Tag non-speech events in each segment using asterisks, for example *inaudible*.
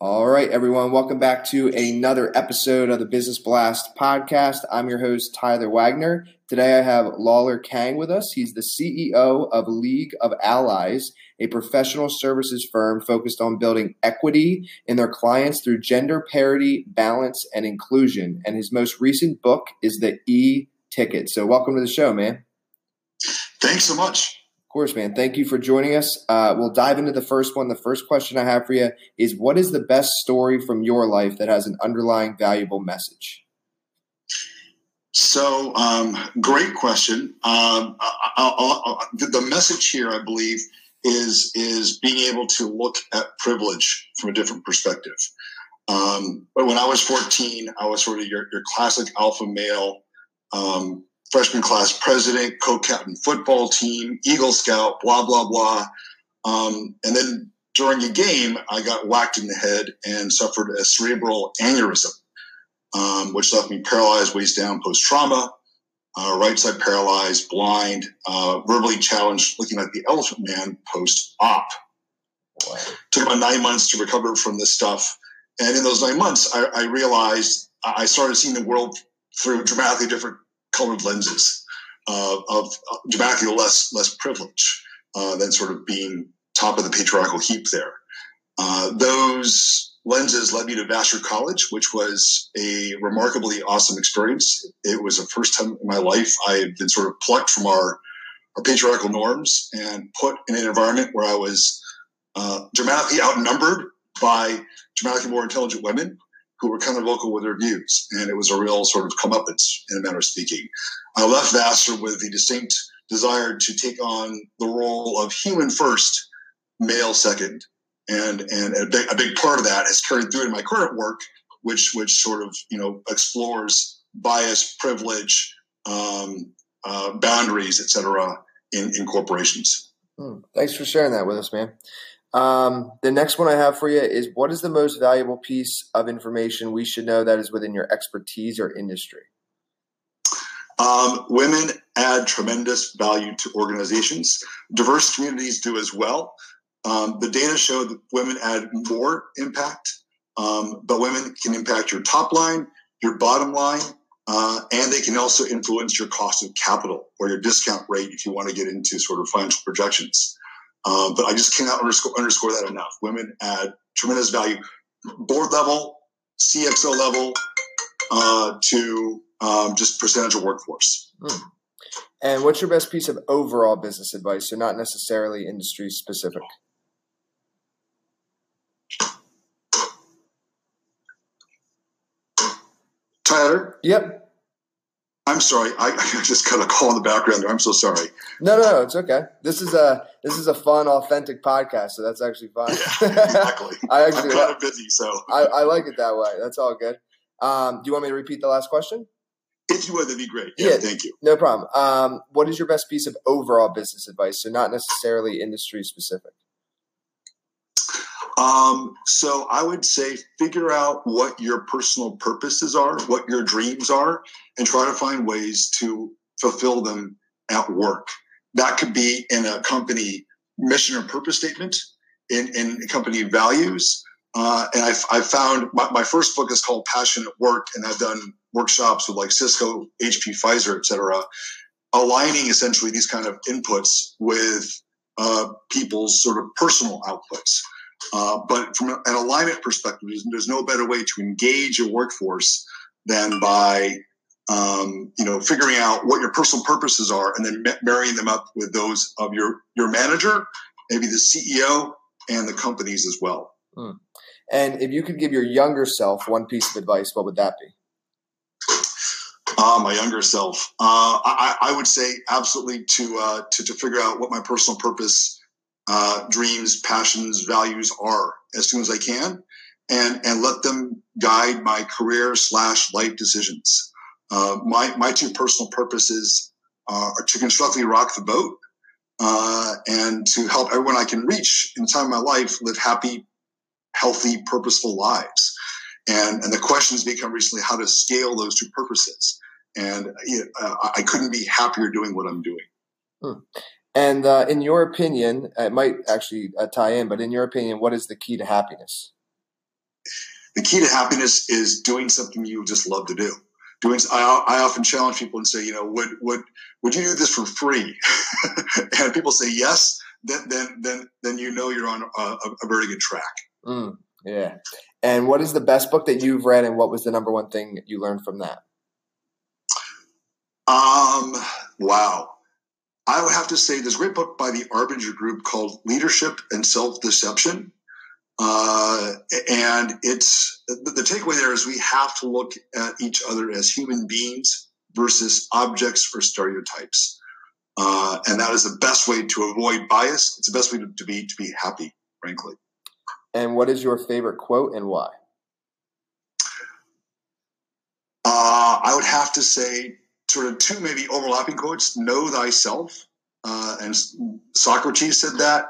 All right, everyone, welcome back to another episode of the Business Blast podcast. I'm your host, Tyler Wagner. Today I have Lawler Kang with us. He's the CEO of League of Allies, a professional services firm focused on building equity in their clients through gender parity, balance, and inclusion. And his most recent book is The E Ticket. So, welcome to the show, man. Thanks so much course, man. Thank you for joining us. Uh, we'll dive into the first one. The first question I have for you is What is the best story from your life that has an underlying valuable message? So, um, great question. Um, I'll, I'll, I'll, the message here, I believe, is is being able to look at privilege from a different perspective. Um, but when I was 14, I was sort of your, your classic alpha male, um, freshman class president, co-captain football team, Eagle Scout, blah blah blah. Um, and then during a game, I got whacked in the head and suffered a cerebral aneurysm, um, which left me paralyzed, waist down, post trauma, uh, right side paralyzed, blind, uh, verbally challenged, looking like the Elephant Man post op. Took about nine months to recover from this stuff. And in those nine months, I, I realized I started seeing the world through dramatically different colored lenses uh, of uh, dramatically less less privilege uh, than sort of being top of the patriarchal heap there. Uh, those lenses led me to Vassar College, which was a remarkably awesome experience. It was the first time in my life I had been sort of plucked from our, our patriarchal norms and put in an environment where I was uh, dramatically outnumbered by dramatically more intelligent women who were kind of vocal with their views. And it was a real sort of comeuppance, in a manner of speaking. I left Vassar with the distinct desire to take on the role of human first, male second. And, and a, big, a big part of that has carried through in my current work, which, which sort of, you know, explores bias, privilege, um, uh, boundaries, et cetera, in, in corporations. Hmm. Thanks for sharing that with us, man. Um, the next one I have for you is what is the most valuable piece of information we should know that is within your expertise or industry? Um, women add tremendous value to organizations. Diverse communities do as well. Um, the data show that women add more impact, um, but women can impact your top line, your bottom line, uh, and they can also influence your cost of capital or your discount rate if you want to get into sort of financial projections. Um, but I just cannot underscore, underscore that enough. Women add tremendous value, board level, CXO level, uh, to um, just percentage of workforce. Hmm. And what's your best piece of overall business advice? So not necessarily industry specific. Tyler. Yep. I'm sorry. I, *laughs* I just got a call in the background there. I'm so sorry. No, no, no, it's okay. This is a this is a fun, authentic podcast, so that's actually fun. Yeah, *laughs* exactly. I actually I'm kind of busy, so I, I, like it that way. That's all good. Um, do you want me to repeat the last question? If you would, that'd be great. Yeah, yeah thank you. No problem. Um, what is your best piece of overall business advice? So not necessarily industry specific. Um, so I would say figure out what your personal purposes are, what your dreams are, and try to find ways to fulfill them at work. That could be in a company mission or purpose statement, in, in company values. Uh, and I've, i found my, my, first book is called Passion at Work, and I've done workshops with like Cisco, HP, Pfizer, et cetera, aligning essentially these kind of inputs with uh, people's sort of personal outputs. Uh, but from an alignment perspective, there's, no better way to engage a workforce than by um, you know figuring out what your personal purposes are and then marrying them up with those of your your manager, maybe the CEO and the companies as well. Hmm. And if you could give your younger self one piece of advice, what would that be? Uh, my younger self, uh, I, I, would say absolutely to, uh, to to figure out what my personal purpose uh, dreams, passions, values are as soon as I can, and and let them guide my career slash life decisions. Uh, my my two personal purposes uh, are to constructively rock the boat uh, and to help everyone I can reach in time of my life live happy, healthy, purposeful lives. And and the questions become recently how to scale those two purposes. And uh, I couldn't be happier doing what I'm doing. Hmm. And uh, in your opinion, it might actually uh, tie in, but in your opinion, what is the key to happiness? The key to happiness is doing something you just love to do. Doing, I, I often challenge people and say, you know, would would would you do this for free? *laughs* and people say yes. Then then then then you know you're on a, a very good track. Mm, yeah. And what is the best book that you've read, and what was the number one thing you learned from that? Um. Wow. I would have to say there's a great book by the Arbinger Group called Leadership and Self Deception. Uh, and it's the, takeaway there is we have to look at each other as human beings versus objects or stereotypes. Uh, and that is the best way to avoid bias. It's the best way to, to be to be happy, frankly. And what is your favorite quote and why? Uh, I would have to say sort of two maybe overlapping quotes know thyself uh, and socrates said that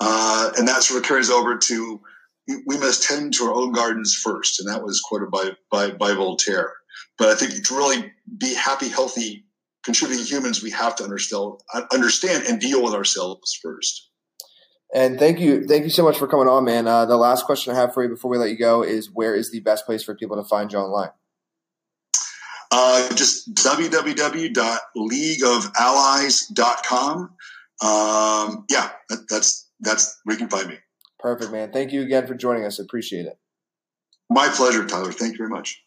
uh, and that sort of carries over to we must tend to our own gardens first and that was quoted by, by, by voltaire. But i think to really be happy healthy contributing humans we have to understand, understand and deal with ourselves first. And thank you thank you so much for coming on man. Uh, the last question i have for you before we let you go is where is the best place for people to find you online uh, just www.leagueofallies.com. Um, yeah, that, that's that's where you can find me. Perfect, man. Thank you again for joining us. Appreciate it. My pleasure, Tyler. Thank you very much.